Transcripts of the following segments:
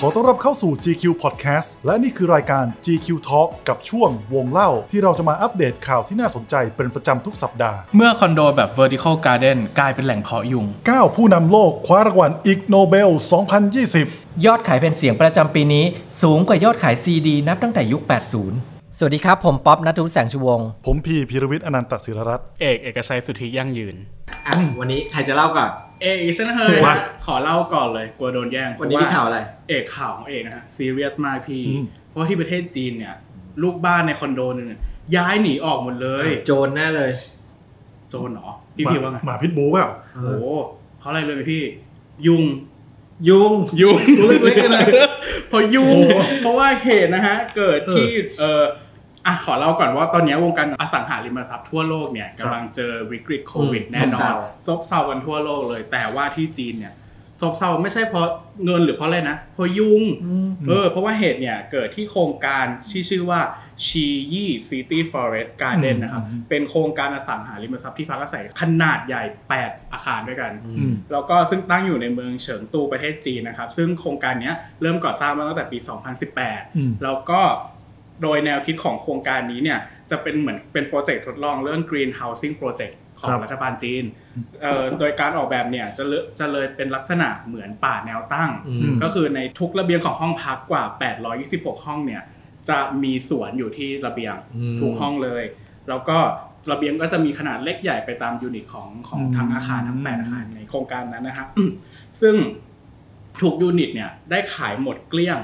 ขอต้อนรับเข้าสู่ GQ Podcast และนี่คือรายการ GQ Talk กับช่วงวงเล่า ที่เราจะมาอัปเดตข่าวที่น่าสนใจเป็นประจำทุกสัปดาห์ เมื่อคอนโดแบบ vertical garden กลายเป็นแหล่งเพาะยุง 9 ผู้นำโลกคว้ารางวัล Ig Nobel 2020 ยอดขายแผ่นเสียงประจำปีนี้ สูงกว่ายอดขายซีดีนับตั้งแต่ยุค 80สวัสดีครับ ผมป๊อปนัทวุฒิแสงชูวงศ์ผมพีพีรวิทย์อนันตศิรรัตน์เอก เอกชัยสุทธิยั่งยืนอะวันนี้ใครจะเล่าก่อน เอกอีกเช่นเคยว่าฮะขอเล่าก่อนเลยกลัวโดนแย่งวันนี้เพมีราะข่าวอะไร เอกข่าวของเอกนะฮะซีเรียสมากพี่อืมเพราะว่าที่ประเทศจีนเนี่ย ลูกบ้านในคอนโดนึงเนี่ยย้ายหนีออกหมดเลย โจรแน่เลย โจรเหรอพี่พี่ว่าไงหมาพิษบูเปล่าโอ้โหเพราะอะไรเลยไหมพี่ ยุงยุงยุงตัวเล็กๆนะเพราะยุงโอ้โหเพราะว่าเหตุนะฮะ เกิดที่เออ อะขอเล่าก่อนว่าตอนนี้วงการอสังหาริมทรัพย์ทั่วโลกเนี่ยกำลังเจอวิกฤตโควิดอืมแน่นอซบเซานซบเซากันทั่วโลกเลย แต่ว่าที่จีนเนี่ยซบเซาไม่ใช่เพราะเงินหรือเพราะอะไรนะเพราะยุงเออเพราะว่าเหตุเนี่ยเกิดที่โครงการที่ชื่อว่าชียี่ซิตี้ฟอเรสต์การ์เดนอืมนะครับอืมเป็นโครงการอสังหาริมทรัพย์ที่พักอาศัยขนาดใหญ่ 8 อาคารด้วยกันอืมแล้วก็ซึ่งตั้งอยู่ในเมืองเฉิงตูประเทศจีนนะครับ ซึ่งโครงการเนี้ยเริ่มก่อสร้างมาตั้งแต่ปีอืม2018 แล้วก็ โดยแนวคิดของโครงการนี้เนี่ยจะเป็นเหมือนเป็นโปรเจกต์ทดลองเรื่อง Green Housing Project ของครับรัฐบาลจีนเอ่อโดยการออกแบบเนี่ยจะเลจะเลยเป็นลักษณะเหมือนป่าแนวตั้งอืมก็คือในทุกระเบียงของห้องพักกว่า 826 ห้องเนี่ยจะมีสวนอยู่ที่ระเบียงอืมทุกห้องเลย แล้วก็ระเบียงก็จะมีขนาดเล็กใหญ่ไปตามยูนิตของของอืมทั้งอาคารทั้ง8อาคารในโครงการนั้นนะครับซึ่งทุกยูนิตเนี่ยได้ขายหมดเกลี้ยง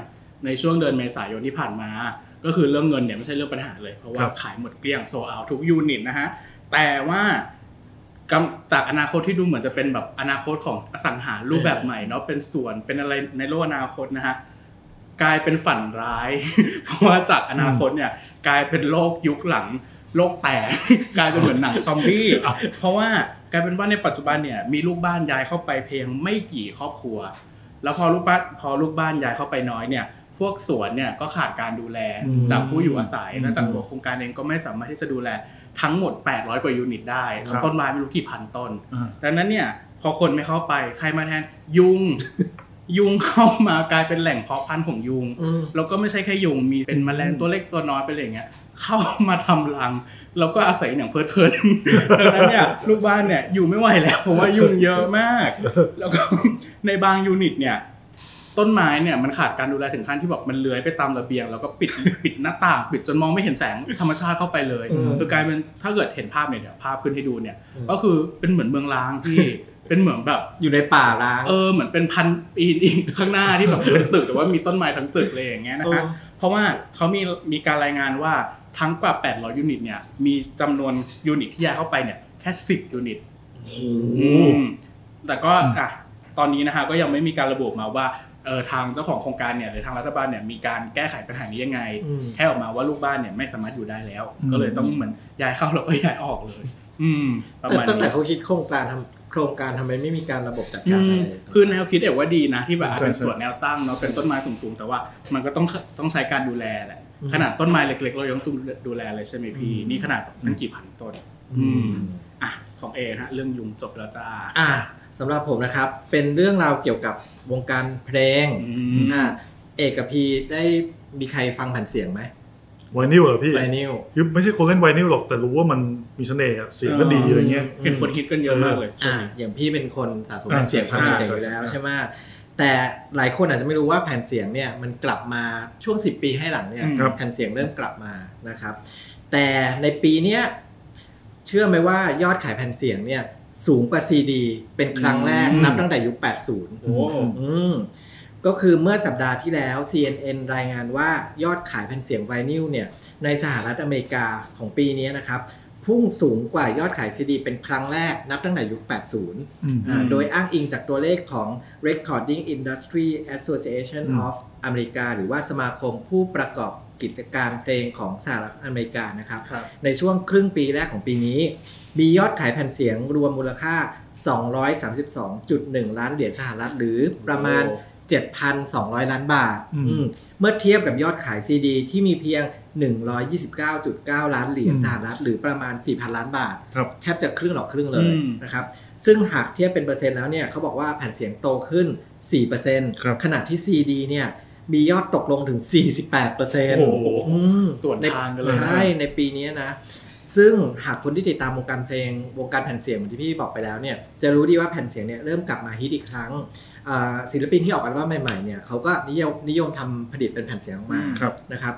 ในช่วงเดือนเมษายนที่ผ่านมา ก็คือเรื่องเงินเนี่ยไม่ใช่เรื่องปัญหาเลย เพราะว่าครับขายหมดเกลี้ยงโซเอาทุกยูนิตนะฮะ แต่ว่ากำจากอนาคตที่ดูเหมือนจะเป็นแบบอนาคตของอสังหารูปแบบใหม่เนาะเป็นสวนเป็นอะไรในโลกอนาคตนะฮะกลายเป็นฝันร้าย เพราะว่าจากอนาคตเนี่ยกลายเป็นโลกยุคหลังโลกแตกกลายเป็นเหมือนหนังซอมบี้เพราะว่ากลายเป็นว่าในปัจจุบันเนี่ยมีลูกบ้านย้ายเข้าไปเพียงไม่กี่ครอบครัว แล้วพอลูกบ้านพอลูกบ้านย้ายเข้าไปน้อยเนี่ยพ วกสวนเนี่ยก็ขาดการดูแลอืมจากผู้อยู่อาศัยอืมและจากตัวโครงการเองก็ไม่สามารถที่จะดูแลทั้งหมด 800 กว่ายูนิตได้ครับแล้วต้นไม้ไม่รู้กี่พันต้นอ่าดังนั้นเนี่ยพอคนไม่เข้าไปใครมาแทนยุงยุงเข้ามากลายเป็นแหล่งเพาะพันธุ์ของยุงอืมแล้วก็ไม่ใช่แค่ยุงมีเป็นแมลงตัวเล็กตัวน้อยเป็นอะไรอย่างเงี้ยเข้ามาทำรัง แล้วก็อาศัยอย่างเพลิดเพลินดังนั้นเนี่ยลูกบ้านเนี่ยอยู่ไม่ไหวแล้วเพราะว่ายุงเยอะมาก แล้วก็ในบางยูนิตเนี่ย ต้นไม้เนี่ยมันขาดการดูแลถึงขั้นที่แบบมันเลื้อยไปตามระเบียง แล้วก็ปิดปิดหน้าต่างปิดจนมองไม่เห็นแสงธรรมชาติเข้าไปเลยอืมคือกลายเป็นถ้าเกิดเห็นภาพเนี่ยเดี๋ยวภาพขึ้นให้ดูเนี่ยอืมก็คือเป็นเหมือนเมืองร้างที่เป็นเหมือนแบบอยู่ในป่าร้าง เออเหมือนเป็นพันปีอีกข้างหน้าที่แบบเป็นตึกแต่ว่ามีต้นไม้ทั้งตึกเลยอย่างเงี้ยนะฮะเออเพราะว่าเขามีมีการรายงานว่าทั้งกว่า 800 ยูนิตเนี่ยมีจำนวนยูนิตที่ย้ายเข้าไปเนี่ยแค่ 10 ยูนิตอืมแต่ก็อะตอนนี้นะฮะก็ยังไม่มีการระบุมาว่า เออทางเจ้าของโครงการเนี่ยหรือทางรัฐบาลเนี่ยมีการแก้ไขปัญหานี้ยังไงอืมแค่ออกมาว่าลูกบ้านเนี่ยไม่สามารถอยู่ได้แล้วอืมก็เลยต้องเหมือนย้ายเข้าแล้วก็ย้ายออกเลย อืมประมาณตั้งแต่นี้เขาคิดโครงการทำโครงการทำไมไม่มีการระบบจัดอืการมอะไรคือแนวคิดเอกว่าดีนะที่แบบอาจใช่เป็นใช่สวนแนวตั้งเนาะเป็นต้นไม้สูงๆ แต่ว่ามันก็ต้องต้องใช้การดูแลแหละอืมขนาดต้นไม้เล็กๆ เรายังต้องดูแลเลยใช่ไหมพี่อืมนี่ขนาดตั้งกี่พันต้น อืมอะของเอนะฮะเรื่องยุงจบแล้วจ้าอะ สำหรับผมนะครับ เป็นเรื่องราวเกี่ยวกับวงการเพลงอืมอะเอกกับพีได้มีใครฟังแผ่นเสียงไหมไวนิลเหรอพี่ไวนิลคือไม่ใช่คนเล่นไวนิลหรอกแต่รู้ว่ามันมีเสน่ห์อะเสียงก็ดีอะไรเงี้ยเห็นคนฮิตกันเยอะมากเลยช่วอ่างนี้อย่างพี่เป็นคนสะสมแผ่นเสียงใช่ฟังใช่เสียงอยู่ใช่แล้วใช่ใช่ไหมแต่หลายคนอาจจะไม่รู้ว่าแผ่นเสียงเนี่ยมันกลับมาช่วง 10 ปีให้หลังเนี่ยครับแผ่นเสียงเริ่มกลับมานะครับ แต่ในปีเนี้ยเชื่อไหมว่ายอดขายแผ่นเสียงเนี่ย สูงกว่าซีดี เป็นครั้งแรกอืมนับตั้งแต่ยุค 80โอ้อืมก็คือเมื่อสัปดาห์ที่แล้ว CNN รายงานว่ายอดขายแผ่นเสียงไวนิลเนี่ยในสหรัฐอเมริกาของปีนี้นะครับ พุ่งสูงกว่ายอดขายซีดีเป็นครั้งแรกนับตั้งแต่ยุค 80อืมอ่าโดยอ้างอิงจากตัวเลขของ Recording Industry Association อืม of อเมริกาหรือว่าสมาคมผู้ประกอบกิจการเพลงของสหรัฐอเมริกานะครับครับในช่วงครึ่งปีแรกของปีนี้ มียอดขายแผ่นเสียงรวมมูลค่า 232.1 ล้านเหรียญสหรัฐหรือประมาณโอ้7,200 ล้านบาทอืมอืมเมื่อเทียบกับยอดขายซีดีที่มีเพียง 129.9 ล้านเหรียญอืมสหรัฐหรือประมาณ 4,000 ล้านบาทครับแทบจะครึ่งหรอกครึ่งเลยอืมนะครับซึ่งหากเทียบเป็นเปอร์เซ็นต์แล้วเนี่ยเขาบอกว่าแผ่นเสียงโตขึ้น4%ครับขณะที่ CD เนี่ยมียอดตกลงถึง 48เปอร์เซ็นต์โอ้โหส่วนทางกันเลยนะใช่ในปีนี้นะ ซึ่งหากคนที่ติดตามวงการเพลงวงการแผ่นเสียงเหมือนที่พี่บอกไปแล้วเนี่ยจะรู้ดีว่าแผ่นเสียงเนี่ยเริ่มกลับมาฮิตอีกครั้งอ่าศิลปินที่ออกอัลบั้มใหม่ๆเนี่ยเขาก็นิยมนิยมทำผลิตเป็นแผ่นเสียงออกมาครับนะครับ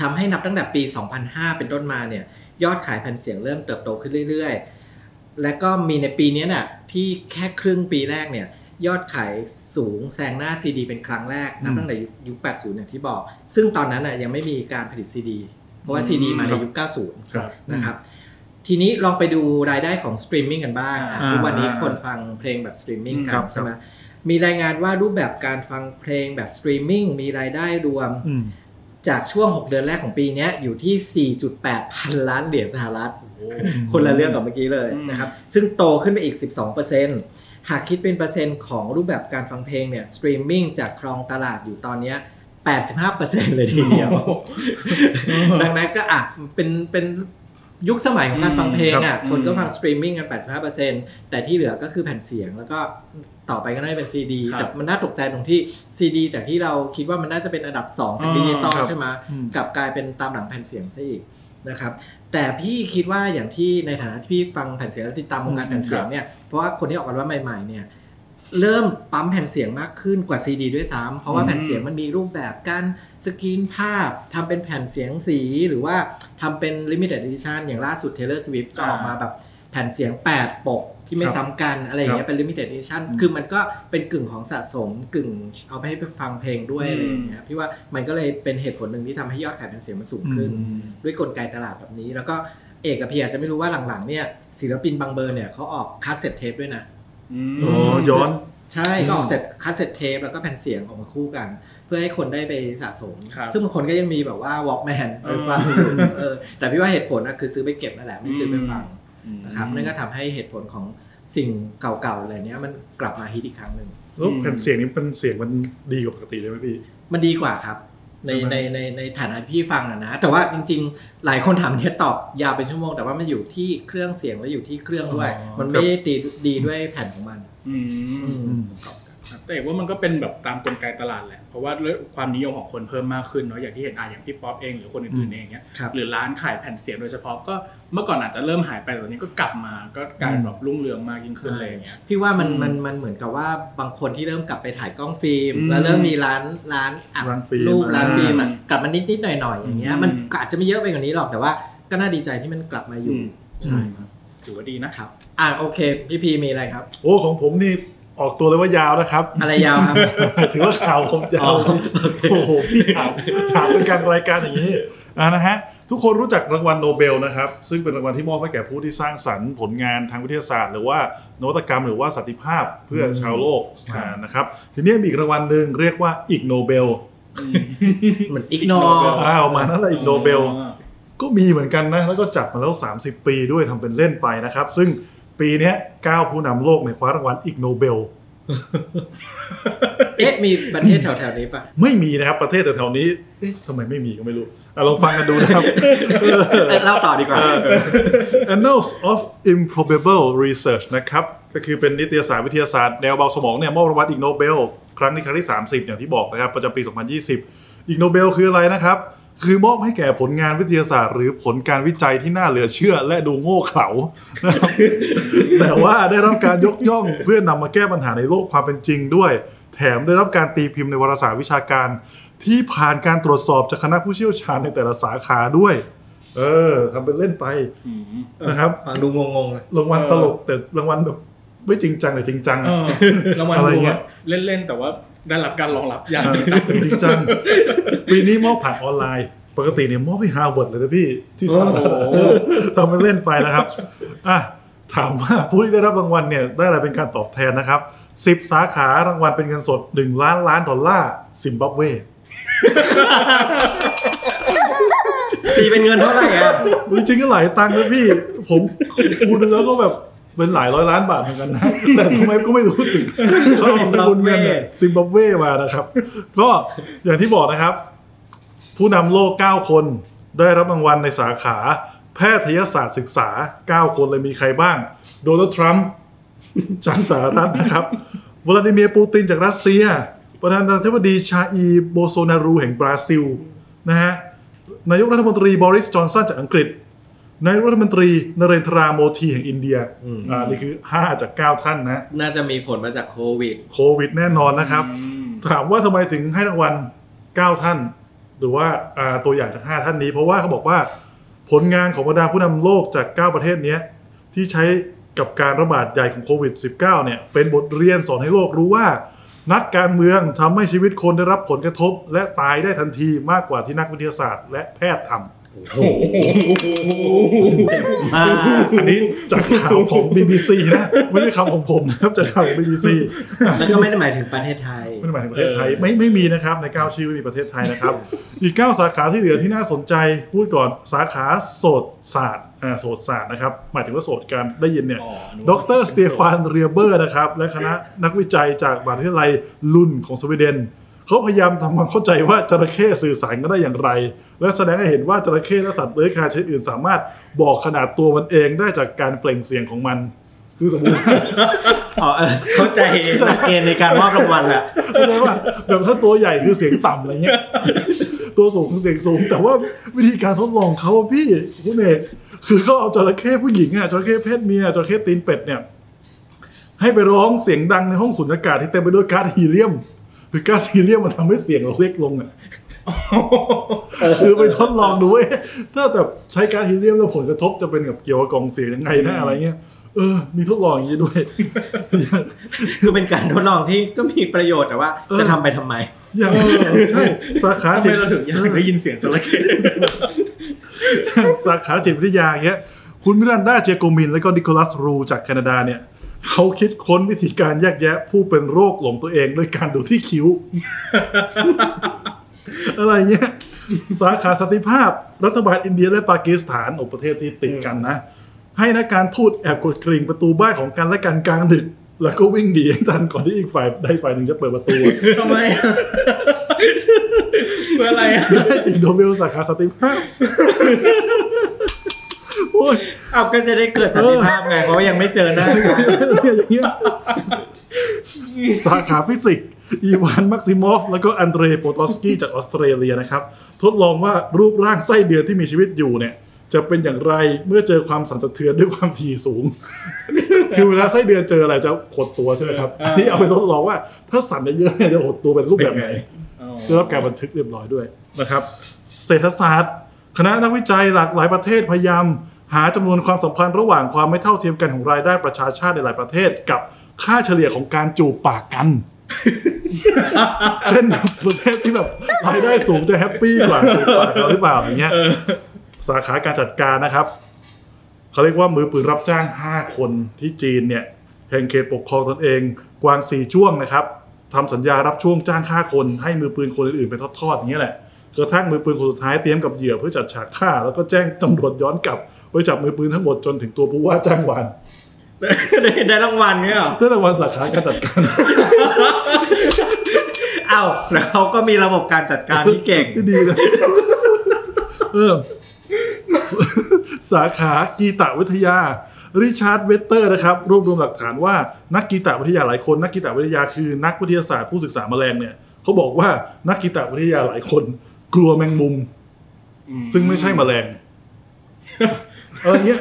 ทำให้นับตั้งแต่ปี 2005 เป็นต้นมาเนี่ยยอดขายแผ่นเสียงเริ่มเติบโตขึ้นเรื่อยๆ และก็มีในปีนี้น่ะที่แค่ครึ่งปีแรกเนี่ยยอดขายสูงแซงหน้า CD เป็นครั้งแรกนับตั้งแต่ยุคยุค 80 อย่างที่บอก ซึ่งตอนนั้นน่ะยังไม่มีการผลิต CD เพราะว่า CD มาในยุค 90ครับนะครับทีนี้ลองไปดูรายได้ของสตรีมมิ่งกันบ้างอ่าอะทุกวันนี้คนฟังเพลงแบบสตรีมมิ่งกัรับใช่ไหมมีรายงานว่ารูปแบบการฟังเพลงแบบสตรีมมิ่งมีรายได้รวมอืม จากช่วง 6 เดือนแรกของปีเนี้ยอยู่ที่ 4.8 พันล้านเหรียญสหรัฐ คนละเรื่องกับเมื่อกี้เลยอืมนะครับ ซึ่งโตขึ้นไปอีก 12%หากคิดเป็นเปอร์เซ็นต์ของรูปแบบการฟังเพลงเนี่ยสตรีมมิ่งจากครองตลาดอยู่ตอนเนี้ย85%เลยทีเดียว ดังนั้นก็อะเป็นเป็นยุคสมัยของการฟังเพลงอะครับคนก็ฟังสตรีมมิ่งกัน 85%แต่ที่เหลือก็คือแผ่นเสียงแล้วก็ ต่อไปก็น่าจะเป็นซีดีครับแต่มันน่าตกใจตรงที่ซีดีจากที่เราคิดว่ามันน่าจะเป็นอันดับ 2 จากดิจิตอลครับใช่ไหมอืม กลับกลายเป็นตามหลังแผ่นเสียงซะอีกนะครับ แต่พี่คิดว่าอย่างที่ในฐานะที่พี่ฟังแผ่นเสียงแล้วติดตามวงการแผ่นเสียงเนี่ยเพราะว่าคนที่ออกอัลบั้มใหม่ๆเนี่ยเริ่มปั๊มแผ่นเสียงมากขึ้นกว่าซีดีด้วยซ้ำเพราะว่าแผ่นเสียงมันมีรูปแบบการสกรีนภาพทำเป็นแผ่นเสียงสีหรือว่าทำเป็น limited edition อย่างล่าสุด Taylor Swift ก็ออกมาแบบแผ่นเสียง 8 ปก ที่ไม่ครับซ้ำกันอะไรอย่างเงี้ครัยบเป็น limited edition คือมันก็เป็นกึ่งของสะสมกึ่งเอาไปให้ไปฟังเพลงด้วยอะไรอย่างเงี้ยพี่ว่ามันก็เลยเป็นเหตุผลหนึ่งที่ทำให้ยอดขายแผ่นเสียงมันสูงขึ้น ด้วยกลไกตลาดแบบนี้ แล้วก็เอกกับพี่อาจจะไม่รู้ว่าหลังๆเนี่ยศิลปินบางเบอร์เนี่ยเขาออกคาสเซ็ตเทปด้วยนะอืมอ๋อย้อนใช่ก็ออกเสร็จคาสเซ็ตเทปแล้วก็แผ่นเสียงออกมาคู่กัน เพื่อให้คนได้ไปสะสมครับซึ่งบางคนก็ยังมีแบบว่าวอล์กแมนไปฟังเออเออแต่พี่ว่าเหตุผลนะคือซื้อไปเก็บนั่นแหละไม่ซื้อไปฟัง นะครับนั่นก็ทำให้เหตุผลของสิ่งเก่าๆอะไรเนี้ยมันกลับมาฮิตอีกครั้งหนึ่งแล้วแผ่นเสียงนี้เป็นเสียงมันดีกว่าปกติเลยไหมพี่ มันดีกว่าครับ ในใช่ไหมในในในฐานะที่พี่ฟังอะนะ แต่ว่าจริง ๆ หลายคนถามเนี่ยตอบยาวเป็นชั่วโมง แต่ว่ามันอยู่ที่เครื่องเสียงและอยู่ที่เครื่องด้วยอ๋อมันไม่ได้ดีดีด้วยแผ่นของมัน อืมอืมครับ แต่เอกว่ามันก็เป็นแบบตามกลไกตลาดแหละ เพราะว่าด้วยความนิยมของคนเพิ่มมากขึ้นเนาะอย่างที่เห็นอะอย่างพี่ป๊อปเองหรือคนอื่นๆเองเนี้ยครับหรือร้านขายแผ่นเสียงโดยเฉพาะก็เมื่อก่อนอาจจะเริ่มหายไปแต่ตอนนี้ก็กลับมาก็กลายเป็นแบบรุ่งเรืองมากยิ่งขึ้นเลยอย่างเงี้ยพี่ว่ามันอืมมันมันเหมือนกับว่าบางคนที่เริ่มกลับไปถ่ายกล้องฟิล์มอืมแล้วเริ่มมีร้านร้านอัดร้านฟิล์มรูปร้านฟิล์มอะอืมกลับมานิดนิดๆหน่อยหน่อยๆอย่างเงี้ยอืมมันก็อาจจะไม่เยอะไปกว่านี้หรอกแต่ว่าก็น่าดีใจที่มันกลับมาอยู่อืมใช่ครับถือว่าดีนะครับ อะโอเคพี่พีมีอะไรครับ โอ้ของผมนี่ ออกตัวเลยว่ายาวนะครับ อะไรยาวครับ ถือว่าข่าวผมยาอ๋วอโอเคโอ้โหพี่ถามถามเป็นการรายการอย่างนี้อ่านะฮะทุกคนรู้จักรางวัลโนเบลนะครับ ซึ่งเป็นรางวัลที่มอบให้แก่ผู้ที่สร้างสรรค์ผลงานทางวิทยาศาสตร์ หรือว่านวัตกรรมหรือว่าสันติภาพเพื่อชาวโลกครับอ่านะครับทีนี้มีอีกรางวัลหนึ่งเรียกว่าอิกโนเบลเหมือนอิกโนอ้าวมานั่นแหละอิกโนเบลก็มีเหมือนกันนะแล้วก็จัดมาแล้ว 30 ปีด้วยทำเป็นเล่นไปนะครับ ซึ่ง ปีเนี้ยเก้าผู้นำโลกได้คว้ารางวัลอิกโนเบล เอ๊ะมีประเทศแถวๆนี้ปะไม่มีนะครับประเทศแถวๆนี้เอ๊ะทำไมไม่มีก็ไม่รู้อะลองฟังกันดูนะครับ เออเล่าต่อดีกว่า Annals of Improbable Research นะครับ ก็คือเป็นนิตยสารวิทยาศาสตร์แนวเบาสมองเนี่ยมอบรางวัลอิกโนเบล ครั้งนี้ครั้งที่ 30 อย่างที่บอกนะครับ ประจำปี 2020 อิกโนเบลคืออะไรนะครับ คือมอบให้แก่ผลงานวิทยาศาสตร์ หรือผลการวิจัยที่น่าเหลือเชื่อ และดูโง่เขลานะครับแต่ว่าได้รับการยกย่องเพื่อนำมาแก้ปัญหาในโลกความเป็นจริงด้วย แถมได้รับการตีพิมพ์ในวารสารวิชาการ ที่ผ่านการตรวจสอบจากคณะผู้เชี่ยวชาญในแต่ละสาขาด้วย เออทำเป็นเล่นไปอืมนะครับฟังดูงงๆเลยรางวัลตลกแต่รางวัลแบบ ไม่จริงจังแต่จริงจังเออรางวัลอะไรอะดูแบบเงี้ยบเล่นๆ แต่ว่าได้รับการรองรับอย่างจริงจังจริงจังปีนี้มอบผ่านออนไลน์ ปกติเนี่ยมอบที่ฮาร์วาร์ดเลยนะพี่ที่สหรัฐอะโอ้โหทำเป็นเล่นไปนะครับอะถามว่าผู้ที่ได้รับรางวัลเนี่ยได้อะไรเป็นการตอบแทนนะครับ 10 สาขารางวัลเป็นเงินสด 1 ล้านล้านดอลลาร์ซิมบับเวตีเป็นเงินเท่าไหร่อะจริงๆก็หลายตังค์นะพี่ ผมคูณแล้วก็แบบ เป็นหลายร้อยล้านบาทเหมือนกันนะ แต่ทำไมก็ไม่รู้ถึงเขาเอาสกุลเงินเนี่ยซิมบับเวมานะครับ ก็อย่างที่บอกนะครับ ผู้นำโลก 9 คนได้รับรางวัลในสาขาแพทยศาสตร์ศึกษา 9 คนเลยมีใครบ้าง โดนัลด์ทรัมป์จากสหรัฐนะครับ วลาดิเมียร์ปูตินจากรัสเซีย ประธานาธิบดีชาอีร์ โบลโซนารูแห่งบราซิลนะฮะ นายกรัฐมนตรีบอริส จอห์นสันจากอังกฤษ นายกรัฐมนตรีนเรนทราโมดีแห่งอินเดียอืมอ่านี่คือ 5 จาก 9 ท่านนะ น่าจะมีผลมาจากโควิด โควิดแน่นอนนะครับ ถามว่าทำไมถึงให้รางวัล 9 ท่าน หรือว่าอ่าตัวอย่างจาก 5 ท่านนี้ เพราะว่าเขาบอกว่าผลงานของบรรดาผู้นำโลกจาก 9 ประเทศเนี้ยที่ใช้กับการระบาดใหญ่ของโควิด -19 เนี่ยเป็นบทเรียนสอนให้โลกรู้ว่า นักการเมืองทำให้ชีวิตคนได้รับผลกระทบ และตายได้ทันทีมากกว่าที่นักวิทยาศาสตร์ และแพทย์ทำ มากอันนี้จากข่าวของ BBC นะไม่ใช่คำของผมนะครับจากข่าวของ BBC แล้วก็ไม่ได้หมายถึงประเทศไทย ไม่ได้หมายถึงประเทศไทยไม่ไม่มีนะครับใน9ชื่อไม่มีประเทศไทยนะครับ อีก 9 สาขาที่เหลือที่น่าสนใจพูดก่อนสาขาโสตศาสตร์อ่าโสตศาสตร์นะครับ หมายถึงว่าโสตการได้ยินเนี่ยอ๋อนึกดว่ารสเตฟานเรียเบอร์นะครับ และคณะนักวิจัยจากมหาวิทยาลัยลุนของสวีเดน เขาพยายามทำความเข้าใจว่าจระเข้สื่อสารกันได้อย่างไร และแสดงให้เห็นว่าจระเข้และสัตว์เลื้อยคลานชนิดอื่นสามารถบอกขนาดตัวมันเองได้จากการเปล่งเสียงของมัน คือสมมติว่าอ๋อเออเข้าใจหลักเกณฑ์ในการมอบรางวัลแหละเข้าใจว่าแบบถ้าตัวใหญ่คือเสียงต่ำอะไรเงี้ยตัวสูงคือเสียงสูง แต่ว่าวิธีการทดลองเขาอะพี่คุณเอกคือเขาเอาจระเข้ผู้หญิงอะจระเข้เพศเมียจระเข้ตีนเป็ดเนี่ย ให้ไปร้องเสียงดังในห้องสุญญากาศที่เต็มไปด้วยก๊าซฮีเลียม คือก๊าซฮีเลียมมันทำให้เสียงเราเล็กลงอะคือไปทดลองดูเว้ยถ้าแบบใช้ก๊าซฮีเลียมแล้วผลกระทบจะเป็นกับเกี่ยวกับกล่องเสียงยังไงนะอะไรเงี้ยเออ มีทดลองอย่างนี้ด้วย คือเป็นการทดลองที่ก็มีประโยชน์แต่ว่าเออจะทำไปทำไมอย่างใช่สาขาทำจิไมตเราถึงอยากได้ยินเสียงจระเข้สาขาจิตวิทยาอย่างเงี้ย คุณมิรันดาเจโกมิน และก็นิโคลัสรูจากแคนาดาเนี่ย เขาคิดค้นวิธีการแยกแยะ ผู้เป็นโรคหลงตัวเองด้วยการดูที่คิ้ว อะไรเงี้ย สาขาสันติภาพ รัฐบาลอินเดียและปากีสถานอประเทศที่ติดกันนะ ให้นักการทูตแอบกดกริ่งประตูบ้านของกันและกันกลางดึก แล้วก็วิ่งหนีให้ทันก่อนที่อีกฝ่ายใดฝ่ายหนึ่งจะเปิดประตูทำไมเพื่ออะไรอะได้ติดโนเบลสาขาสันติภาพโอ้ย เอาก็จะได้เกิดสันติภาพไงเพราะว่ายังไม่เจอหน้ากันเนี่ยอย่างเงี้ยสาขาฟิสิกส์อีวานมักซิมอฟ แล้วก็อันเดรโปโตสกี้จากออสเตรเลียนะครับ ทดลองว่ารูปร่างไส้เดือนที่มีชีวิตอยู่เนี่ย จะเป็นอย่างไรเมื่อเจอความสั่นสะเทือนด้วยความถี่สูง คือเวลาไส้เดือนเจออะไรจะหดตัวใช่ไหมครับอันนี้เอาไปทดลองว่าถ้าสั่นเยอะๆเนี่ยจะหดตัวเป็นรูปแบบไหนได้รับการบันทึกเรียบร้อยด้วยนะครับ เศรษฐศาสตร์ คณะนักวิจัยหลากหลายประเทศพยายาม หาจำนวนความสัมพันธ์ระหว่างความไม่เท่าเทียมกันของรายได้ประชาชาติในหลายประเทศ กับค่าเฉลี่ยของการจูบปากกัน เช่นประเทศที่แบบรายได้สูงจะแฮปปี้กว่าจูบปากเราหรือเปล่าอย่างเงี้ยสาขาการจัดการนะครับเขาเรียกว่ามือปืนรับจ้าง 5 คนที่จีนเนี่ยแห่งเขตปกครองตนเอง กวางสีจ้วงนะครับทำสัญญารับช่วงจ้างฆ่าคนให้มือปืนคนอื่นๆไปทอดๆอย่างเงี้ยแหละ กระทั่งมือปืนคนสุดท้ายเตี๊ยมกับเหยื่อเพื่อจัดฉากฆ่า แล้วก็แจ้งตำรวจย้อนกลับไว้จับมือปืนทั้งหมดจนถึงตัวผู้ว่าจ้างวานได้ได้รางวัลเนี่ยเหรอได้รางวัลสาขาการจัดการเอ้าแล้วเขาก็มีระบบการจัดการที่เก่งที่ดีนะเออสาขากีตวิทยาริชาร์ดเวตเตอร์นะครับรวบรวมหลักฐานว่านักกีตวิทยาหลายคน นักกีตวิทยาคือนักวิทยาศาสตร์ผู้ศึกษาแมลงเนี่ยเขาบอกว่านักกีตวิทยาหลายคน กลัวแมงมุม ซึ่งไม่ใช่แมลงอะไรเงี้ย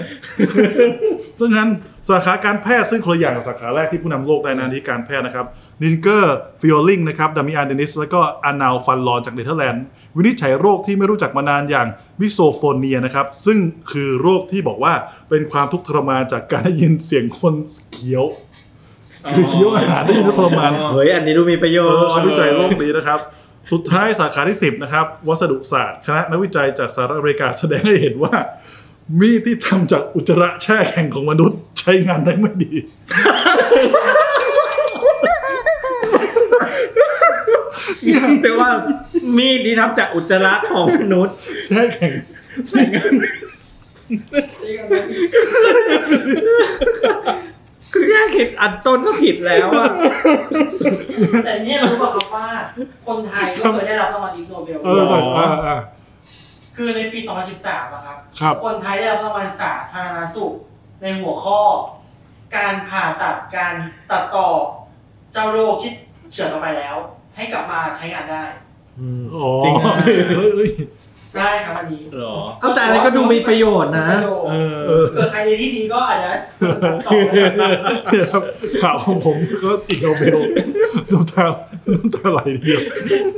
ซึ่งนั้นสาขาการแพทย์ซึ่งคนละอย่างกับสาขาแรกที่ผู้นำโลกได้นะที่การแพทย์นะครับนินเกอร์ฟิโอลิงนะครับดามิอันเดนิส แล้วก็อานาลฟันลอนจากเนเธอร์แลนด์วินิจฉัยโรคที่ไม่รู้จักมานานอย่างมิโซโฟเนียนะครับ ซึ่งคือโรคที่บอกว่าเป็นความทุกข์ทรมานจากการได้ยินเสียงคนเคี้ยวคือเคี้ยวอาหารได้ยินแล้วทรมานเฮ้ยอันนี้ดูมีประโยชน์เออเขาวิจัยโรคนี้นะครับ สุดท้ายสาขาที่ 10 นะครับ วัสดุศาสตร์ คณะนักวิจัยจากสหรัฐอเมริกาแสดงให้เห็นว่า มีดที่ทำจากอุจจาระแช่แข็งของมนุษย์ใช้งานได้ไม่ดี แปลว่า มีดที่ทำจากอุจจาระของมนุษย์แช่แข็งใช่งาน คือแค่คิดอันต้นก็ผิดแล้วอะแต่เนี่ยรู้ป่ะครับว่าคนไทยก็เคยได้รับรางวัลอิกโนเบลเออใส่อ่าอ่าคือในปี 2013อะครับ ครับ คนไทยได้รับรางวัลสาธารณสุขในหัวข้อ การผ่าตัดการตัดต่อ เจ้าโรคที่เฉือนออกไปแล้ว ให้กลับมาใช้งานได้อืมอ๋อจริงนะเฮ้ยเฮ้ย ใช่ครับอันนี้เหรอ เอาแต่อันนี้ก็ดูมีประโยชน์นะ ประโยชน์เอเอออเผื่อใครในที่ดีก็อาจจะต่อได้เนี่ยครับข่าวของผมก็อีกโนเบลน้ำตาน้ำตาไหลทีเดียว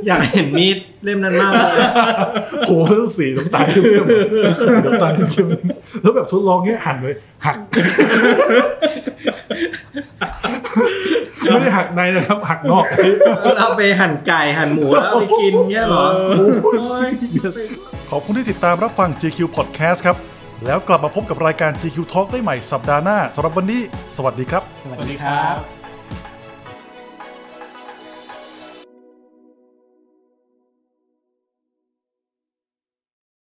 อยากเห็นมีดเล่มนั้นมากเลยโหเพิ่งสีน้ำตาลเข้มๆสีน้ำตาลเข้มๆแล้วแบบทดลองเงี้ยหันเลยหัก ไม่ได้หักในนะครับ หักนอกเราไปหั่นไก่หั่นหมูแล้วเอาไปกินเงี้ยเหรอ โอ้ย ขอบคุณที่ติดตามรับฟัง GQ Podcast ครับ แล้วกลับมาพบกับรายการ GQ Talk ได้ใหม่สัปดาห์หน้าสำหรับวันนี้ สวัสดีครับ สวัสดีครับ